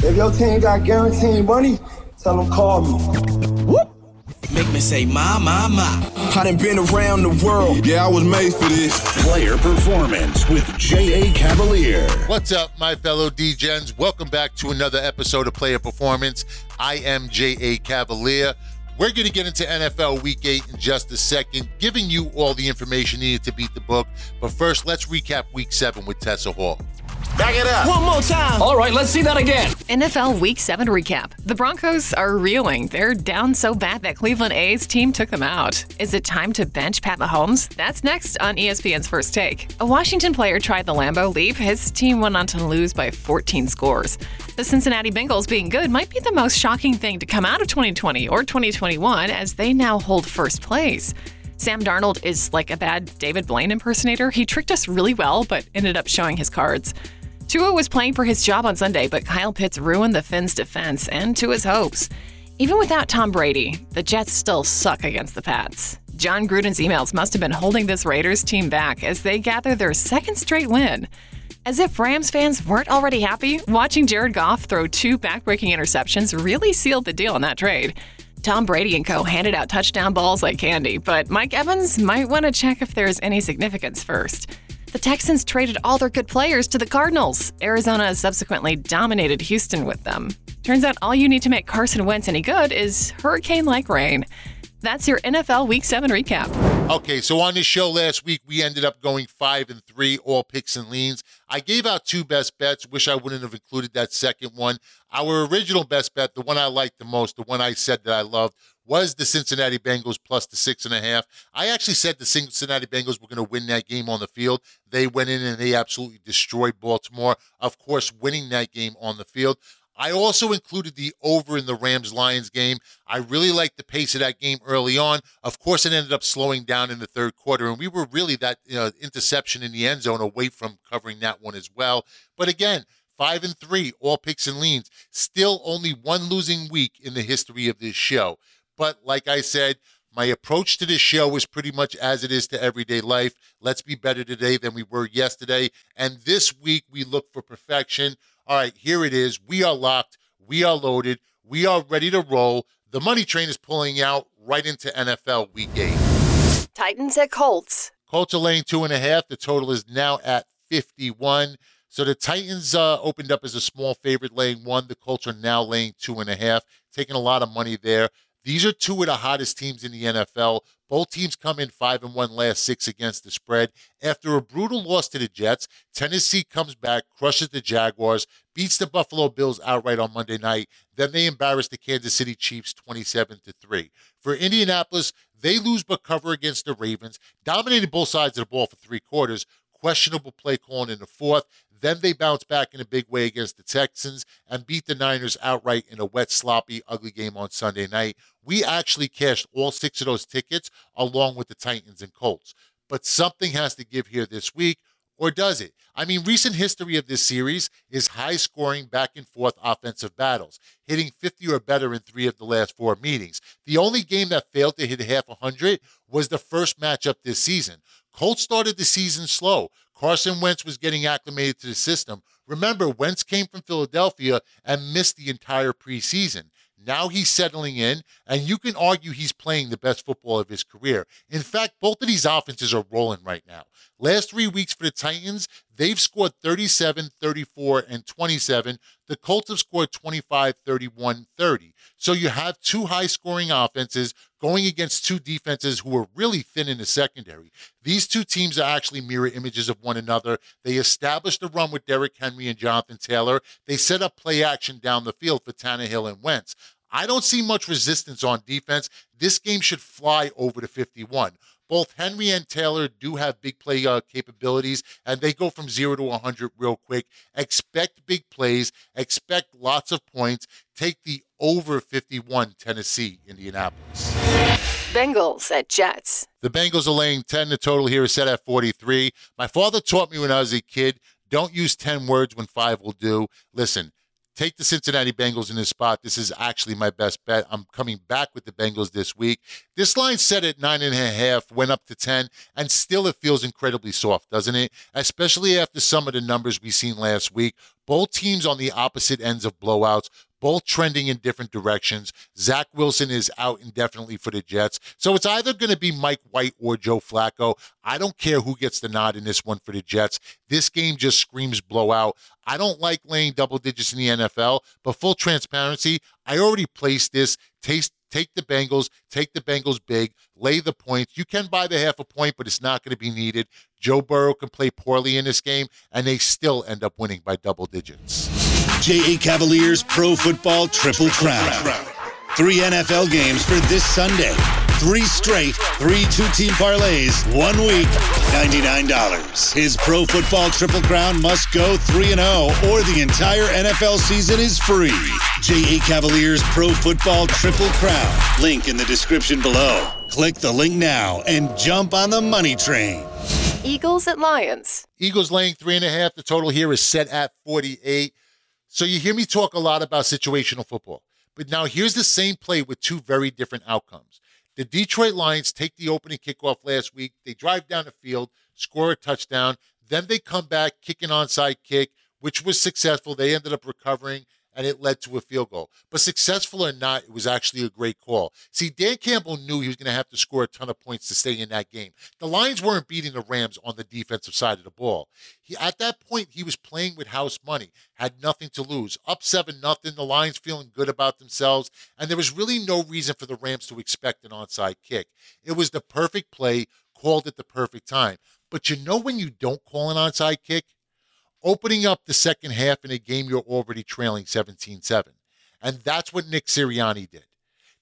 If your team got guaranteed money, tell them call me. Whoop. Make me say, my, my, my. I done been around the world. Yeah, I was made for this. Player Performance with J.A. Cavalier. What's up, my fellow DGens? Welcome back to another episode of Player Performance. I am J.A. Cavalier. We're going to get into NFL Week 8 in just a second, giving you all the information needed to beat the book. But first, let's recap Week 7 with Tessa Hall. Back it up. One more time. All right, let's see that again. NFL Week 7 recap. The Broncos are reeling. They're down so bad that Cleveland A's team took them out. Is it time to bench Pat Mahomes? That's next on ESPN's First Take. A Washington player tried the Lambeau leap. His team went on to lose by 14 scores. The Cincinnati Bengals being good might be the most shocking thing to come out of 2020 or 2021 as they now hold first place. Sam Darnold is like a bad David Blaine impersonator. He tricked us really well, but ended up showing his cards. Tua was playing for his job on Sunday, but Kyle Pitts ruined the Fins' defense and Tua's hopes. Even without Tom Brady, the Jets still suck against the Pats. Jon Gruden's emails must have been holding this Raiders team back as they gather their second straight win. As if Rams fans weren't already happy, watching Jared Goff throw two backbreaking interceptions really sealed the deal in that trade. Tom Brady and co handed out touchdown balls like candy, but Mike Evans might want to check if there's any significance first. The Texans traded all their good players to the Cardinals. Arizona subsequently dominated Houston with them. Turns out all you need to make Carson Wentz any good is hurricane like rain. That's your NFL Week 7 recap. Okay, so on this show last week, we ended up going five and three, all picks and leans. I gave out two best bets. Wish I wouldn't have included that second one. Our original best bet, the one I liked the most, the one I said that I loved, was the Cincinnati Bengals plus the six and a half. I actually said the Cincinnati Bengals were going to win that game on the field. They went in and they absolutely destroyed Baltimore, of course, winning that game on the field. I also included the over in the Rams Lions game. I really liked the pace of that game early on. Of course, it ended up slowing down in the third quarter, and we were really that you know, interception in the end zone away from covering that one as well. But again, five and three, all picks and leans. Still only one losing week in the history of this show. But like I said, my approach to this show is pretty much as it is to everyday life. Let's be better today than we were yesterday. And this week, we look for perfection. All right, here it is. We are locked. We are loaded. We are ready to roll. The money train is pulling out right into NFL week eight. Titans at Colts. Colts are laying two and a half. The total is now at 51. So the Titans uh, opened up as a small favorite, laying one. The Colts are now laying two and a half, taking a lot of money there. These are two of the hottest teams in the NFL. Both teams come in five and one last six against the spread. After a brutal loss to the Jets, Tennessee comes back, crushes the Jaguars, beats the Buffalo Bills outright on Monday night. Then they embarrass the Kansas City Chiefs 27 to 3. For Indianapolis, they lose but cover against the Ravens, dominated both sides of the ball for three quarters, questionable play calling in the fourth. Then they bounce back in a big way against the Texans and beat the Niners outright in a wet, sloppy, ugly game on Sunday night. We actually cashed all six of those tickets along with the Titans and Colts. But something has to give here this week, or does it? I mean, recent history of this series is high scoring back and forth offensive battles, hitting 50 or better in three of the last four meetings. The only game that failed to hit half a 100 was the first matchup this season. Colts started the season slow. Carson Wentz was getting acclimated to the system. Remember, Wentz came from Philadelphia and missed the entire preseason. Now he's settling in, and you can argue he's playing the best football of his career. In fact, both of these offenses are rolling right now. Last three weeks for the Titans, they've scored 37, 34, and 27. The Colts have scored 25, 31, 30. So you have two high scoring offenses going against two defenses who are really thin in the secondary. These two teams are actually mirror images of one another. They established the run with Derrick Henry and Jonathan Taylor. They set up play action down the field for Tannehill and Wentz. I don't see much resistance on defense. This game should fly over to 51 both Henry and Taylor do have big play uh, capabilities, and they go from zero to 100 real quick. Expect big plays, expect lots of points. Take the over 51 Tennessee, Indianapolis. Bengals at Jets. The Bengals are laying 10. The total here is set at 43. My father taught me when I was a kid don't use 10 words when five will do. Listen, Take the Cincinnati Bengals in this spot. This is actually my best bet. I'm coming back with the Bengals this week. This line set at nine and a half, went up to 10, and still it feels incredibly soft, doesn't it? Especially after some of the numbers we've seen last week. Both teams on the opposite ends of blowouts, both trending in different directions. Zach Wilson is out indefinitely for the Jets. So it's either going to be Mike White or Joe Flacco. I don't care who gets the nod in this one for the Jets. This game just screams blowout. I don't like laying double digits in the NFL, but full transparency, I already placed this. Taste Take the Bengals, take the Bengals big, lay the points. You can buy the half a point, but it's not going to be needed. Joe Burrow can play poorly in this game, and they still end up winning by double digits. J.A. Cavaliers Pro Football Triple Crown. Three NFL games for this Sunday. Three straight, three two team parlays, one week, $99. His Pro Football Triple Crown must go 3 0, or the entire NFL season is free. J.A. Cavaliers Pro Football Triple Crown. Link in the description below. Click the link now and jump on the money train. Eagles at Lions. Eagles laying three and a half. The total here is set at 48. So you hear me talk a lot about situational football. But now here's the same play with two very different outcomes. The Detroit Lions take the opening kickoff last week. They drive down the field, score a touchdown. Then they come back, kick an onside kick, which was successful. They ended up recovering and it led to a field goal. But successful or not, it was actually a great call. See, Dan Campbell knew he was going to have to score a ton of points to stay in that game. The Lions weren't beating the Rams on the defensive side of the ball. He, at that point, he was playing with house money, had nothing to lose. Up 7 nothing. the Lions feeling good about themselves, and there was really no reason for the Rams to expect an onside kick. It was the perfect play, called at the perfect time. But you know when you don't call an onside kick? Opening up the second half in a game you're already trailing 17 7. And that's what Nick Sirianni did.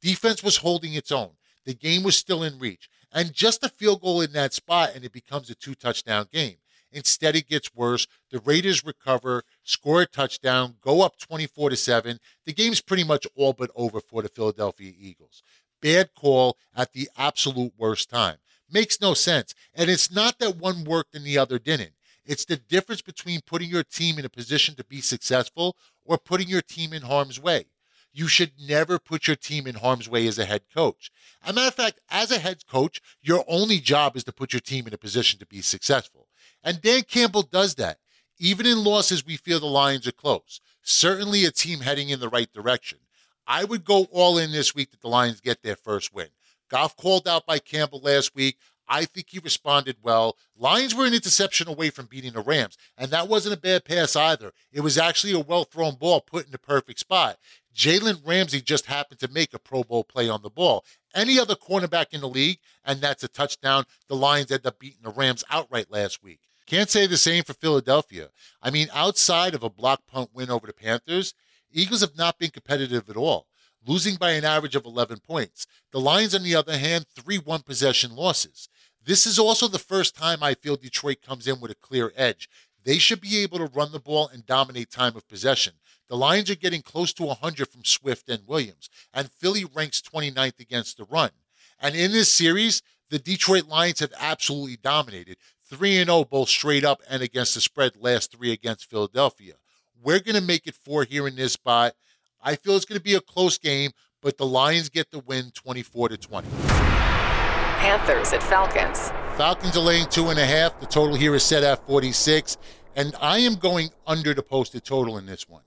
Defense was holding its own. The game was still in reach. And just a field goal in that spot, and it becomes a two touchdown game. Instead, it gets worse. The Raiders recover, score a touchdown, go up 24 to 7. The game's pretty much all but over for the Philadelphia Eagles. Bad call at the absolute worst time. Makes no sense. And it's not that one worked and the other didn't. It's the difference between putting your team in a position to be successful or putting your team in harm's way. You should never put your team in harm's way as a head coach. As a matter of fact, as a head coach, your only job is to put your team in a position to be successful. And Dan Campbell does that. Even in losses, we feel the Lions are close. Certainly a team heading in the right direction. I would go all in this week that the Lions get their first win. Goff called out by Campbell last week. I think he responded well. Lions were an interception away from beating the Rams, and that wasn't a bad pass either. It was actually a well thrown ball put in the perfect spot. Jalen Ramsey just happened to make a Pro Bowl play on the ball. Any other cornerback in the league, and that's a touchdown. The Lions end up beating the Rams outright last week. Can't say the same for Philadelphia. I mean, outside of a block punt win over the Panthers, Eagles have not been competitive at all, losing by an average of 11 points. The Lions, on the other hand, three one possession losses. This is also the first time I feel Detroit comes in with a clear edge. They should be able to run the ball and dominate time of possession. The Lions are getting close to 100 from Swift and Williams, and Philly ranks 29th against the run. And in this series, the Detroit Lions have absolutely dominated 3 0 both straight up and against the spread, last three against Philadelphia. We're going to make it four here in this spot. I feel it's going to be a close game, but the Lions get the win 24 to 20. Panthers at Falcons. Falcons are laying two and a half. The total here is set at 46. And I am going under the posted total in this one.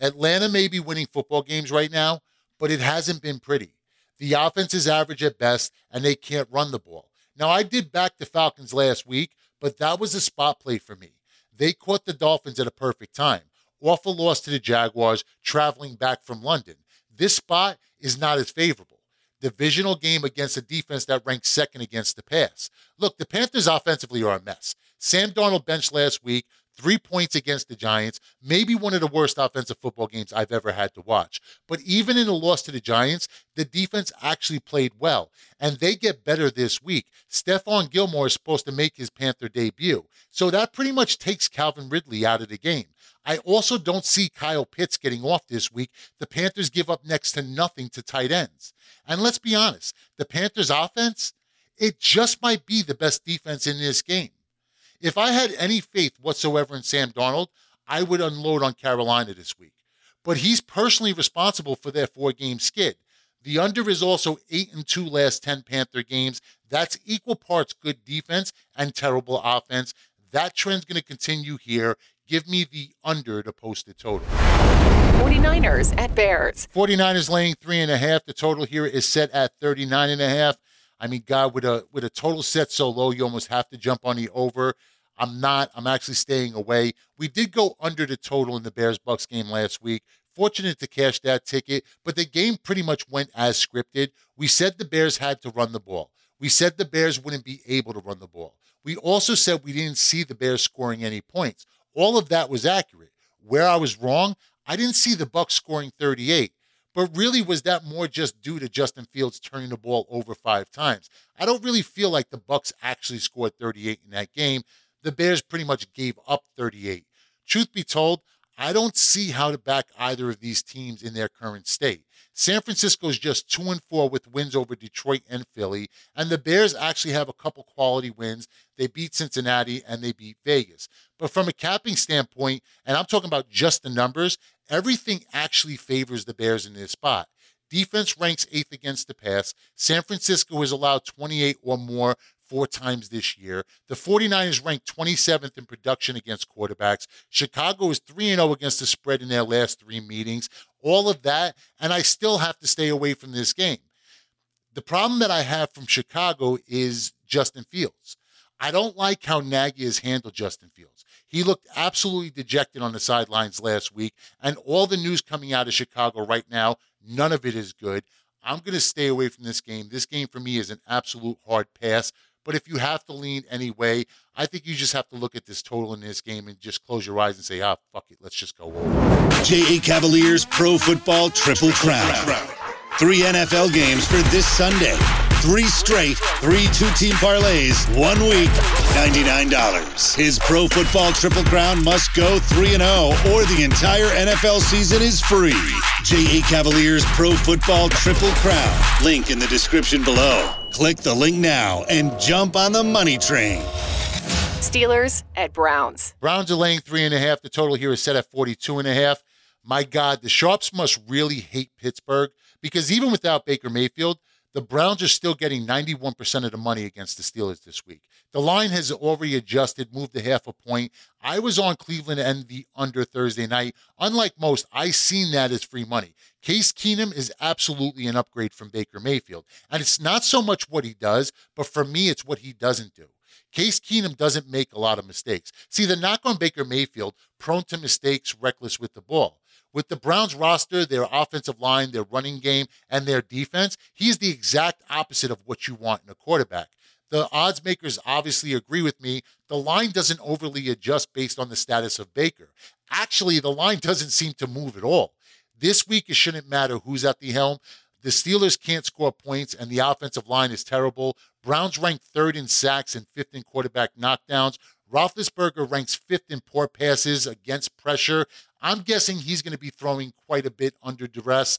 Atlanta may be winning football games right now, but it hasn't been pretty. The offense is average at best, and they can't run the ball. Now, I did back the Falcons last week, but that was a spot play for me. They caught the Dolphins at a perfect time. Awful loss to the Jaguars traveling back from London. This spot is not as favorable divisional game against a defense that ranks second against the pass. Look, the Panthers offensively are a mess. Sam Darnold benched last week, three points against the Giants, maybe one of the worst offensive football games I've ever had to watch. But even in a loss to the Giants, the defense actually played well, and they get better this week. Stephon Gilmore is supposed to make his Panther debut, so that pretty much takes Calvin Ridley out of the game. I also don't see Kyle Pitts getting off this week. The Panthers give up next to nothing to tight ends. And let's be honest, the Panthers offense, it just might be the best defense in this game. If I had any faith whatsoever in Sam Darnold, I would unload on Carolina this week. but he's personally responsible for their four game skid. The under is also 8 and 2 last 10 Panther games. That's equal parts good defense and terrible offense. That trend's going to continue here. Give me the under to post the total. 49ers at Bears. 49ers laying three and a half. The total here is set at 39 and a half. I mean, God, with a with a total set so low, you almost have to jump on the over. I'm not. I'm actually staying away. We did go under the total in the Bears Bucks game last week. Fortunate to cash that ticket, but the game pretty much went as scripted. We said the Bears had to run the ball. We said the Bears wouldn't be able to run the ball. We also said we didn't see the Bears scoring any points. All of that was accurate. Where I was wrong, I didn't see the Bucks scoring 38. But really, was that more just due to Justin Fields turning the ball over five times? I don't really feel like the Bucks actually scored 38 in that game. The Bears pretty much gave up 38. Truth be told, I don't see how to back either of these teams in their current state. San Francisco is just two and four with wins over Detroit and Philly, and the Bears actually have a couple quality wins. They beat Cincinnati and they beat Vegas. But from a capping standpoint, and I'm talking about just the numbers, everything actually favors the Bears in this spot. Defense ranks eighth against the pass. San Francisco has allowed 28 or more four times this year. The 49ers ranked 27th in production against quarterbacks. Chicago is 3 0 against the spread in their last three meetings. All of that, and I still have to stay away from this game. The problem that I have from Chicago is Justin Fields. I don't like how Nagy has handled Justin Fields. He looked absolutely dejected on the sidelines last week, and all the news coming out of Chicago right now, none of it is good. I'm going to stay away from this game. This game for me is an absolute hard pass. But if you have to lean anyway, I think you just have to look at this total in this game and just close your eyes and say, ah, fuck it, let's just go over. J.A. Cavaliers Pro Football Triple Crown. Three NFL games for this Sunday. Three straight, three two team parlays, one week, $99. His Pro Football Triple Crown must go 3 0, or the entire NFL season is free. J.A. Cavaliers Pro Football Triple Crown. Link in the description below. Click the link now and jump on the money train. Steelers at Browns. Browns are laying three and a half. The total here is set at 42 and a half. My God, the Sharps must really hate Pittsburgh because even without Baker Mayfield, the Browns are still getting 91% of the money against the Steelers this week. The line has already adjusted, moved a half a point. I was on Cleveland and the under Thursday night. Unlike most, I seen that as free money. Case Keenum is absolutely an upgrade from Baker Mayfield. And it's not so much what he does, but for me, it's what he doesn't do. Case Keenum doesn't make a lot of mistakes. See, the knock on Baker Mayfield, prone to mistakes, reckless with the ball. With the Browns roster, their offensive line, their running game, and their defense, he's the exact opposite of what you want in a quarterback. The odds makers obviously agree with me. The line doesn't overly adjust based on the status of Baker. Actually, the line doesn't seem to move at all. This week, it shouldn't matter who's at the helm. The Steelers can't score points, and the offensive line is terrible. Browns ranked third in sacks and fifth in quarterback knockdowns. Roethlisberger ranks fifth in poor passes against pressure. I'm guessing he's going to be throwing quite a bit under duress.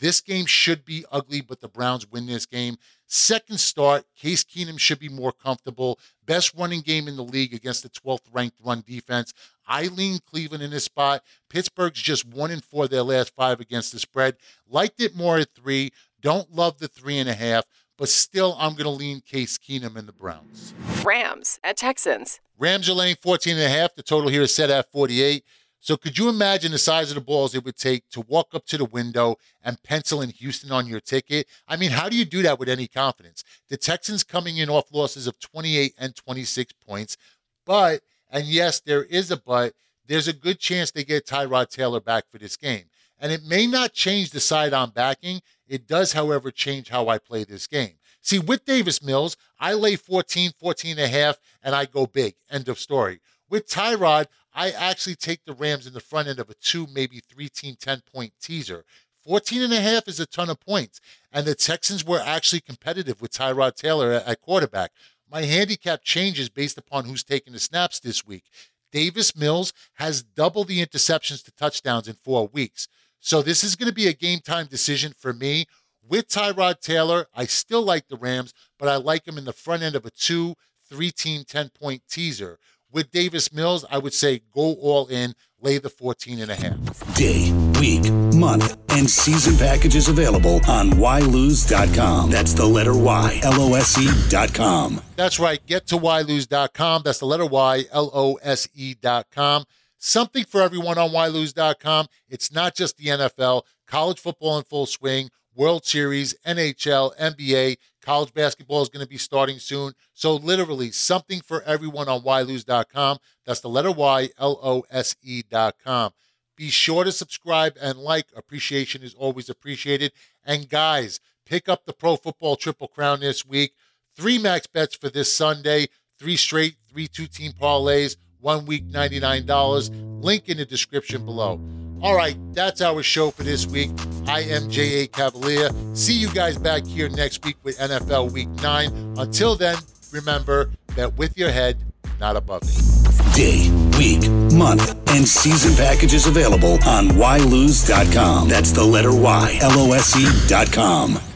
This game should be ugly, but the Browns win this game. Second start, Case Keenum should be more comfortable. Best running game in the league against the 12th ranked run defense. I lean Cleveland in this spot. Pittsburgh's just one and four their last five against the spread. Liked it more at three. Don't love the three and a half, but still, I'm going to lean Case Keenum and the Browns. Rams at Texans. Rams are laying 14 and a half. The total here is set at 48. So could you imagine the size of the balls it would take to walk up to the window and pencil in Houston on your ticket? I mean, how do you do that with any confidence? The Texans coming in off losses of 28 and 26 points, but and yes, there is a but, there's a good chance they get Tyrod Taylor back for this game. And it may not change the side I'm backing. It does, however, change how I play this game. See, with Davis Mills, I lay 14, 14 and a half, and I go big. End of story. With Tyrod, I actually take the Rams in the front end of a two, maybe three team 10 point teaser. 14 and a half is a ton of points. And the Texans were actually competitive with Tyrod Taylor at quarterback. My handicap changes based upon who's taking the snaps this week. Davis Mills has double the interceptions to touchdowns in four weeks. So this is going to be a game time decision for me. With Tyrod Taylor, I still like the Rams, but I like him in the front end of a two, three team 10 point teaser. With Davis Mills, I would say go all in, lay the 14 and a half. Day, week, month, and season packages available on ylose.com. That's the letter Y, L O S E.com. That's right. Get to ylose.com. That's the letter Y, L O S E.com. Something for everyone on ylose.com. It's not just the NFL, college football in full swing, World Series, NHL, NBA, college basketball is going to be starting soon. So, literally, something for everyone on ylose.com. That's the letter Y, L O S E.com. Be sure to subscribe and like. Appreciation is always appreciated. And, guys, pick up the Pro Football Triple Crown this week. Three max bets for this Sunday, three straight, three two team parlays, one week, $99. Link in the description below. All right, that's our show for this week. I am J.A. Cavalier. See you guys back here next week with NFL Week 9. Until then, remember that with your head, not above it. Day, week, month, and season packages available on ylose.com. That's the letter Y, L O S E.com.